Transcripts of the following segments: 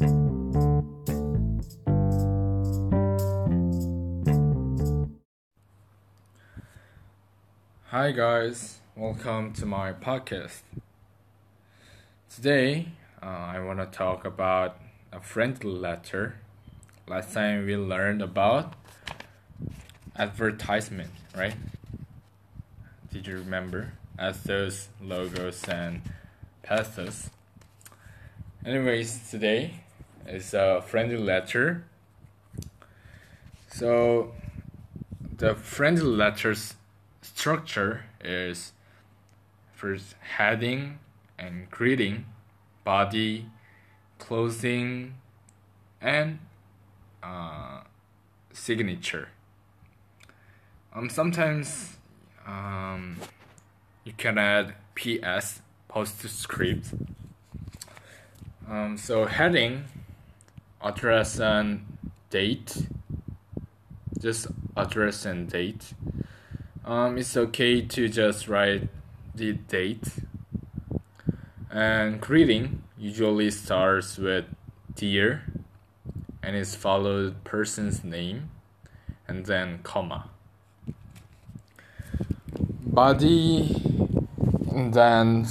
Hi, guys, welcome to my podcast. Today, uh, I want to talk about a friendly letter. Last time we learned about advertisement, right? Did you remember? Ethos logos and pathos. Anyways, today is a friendly letter. So, the friendly letters structure is first heading and greeting, body, closing, and uh, signature. Um, sometimes um, you can add PS postscript. Um, so heading, address and date, just address and date. Um, it's okay to just write the date. And greeting usually starts with dear and is followed person's name and then comma. Body and then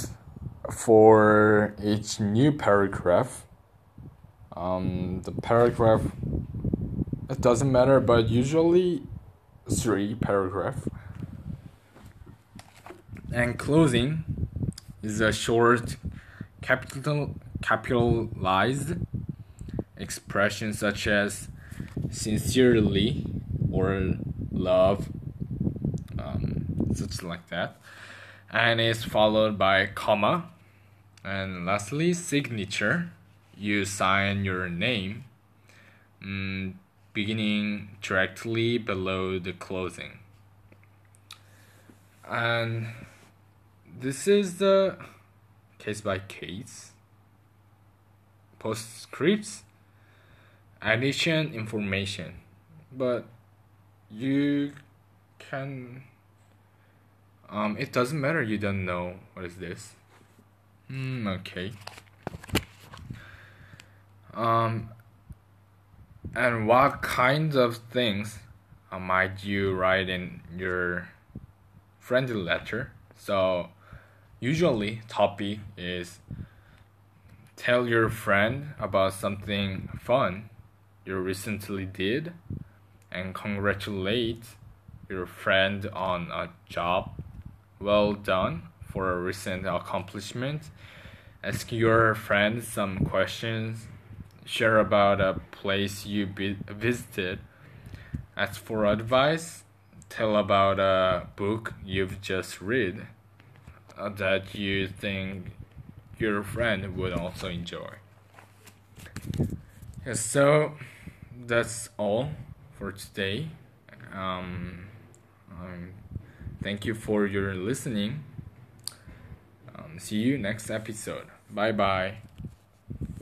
for each new paragraph um, the paragraph it doesn't matter but usually three paragraph. And closing is a short capital capitalized expression such as sincerely or love um, such like that. And is followed by comma. And lastly signature you sign your name um, beginning directly below the closing. And this is the case by case postscripts addition information. But you can um it doesn't matter you don't know what is this. Mm, okay um and what kinds of things uh, might you write in your friendly letter? So usually topic is tell your friend about something fun you recently did and congratulate your friend on a job well done for a recent accomplishment. Ask your friend some questions share about a place you be- visited ask for advice tell about a book you've just read uh, that you think your friend would also enjoy. So that's all for today. Um, um, thank you for your listening. Um, see you next episode. Bye bye.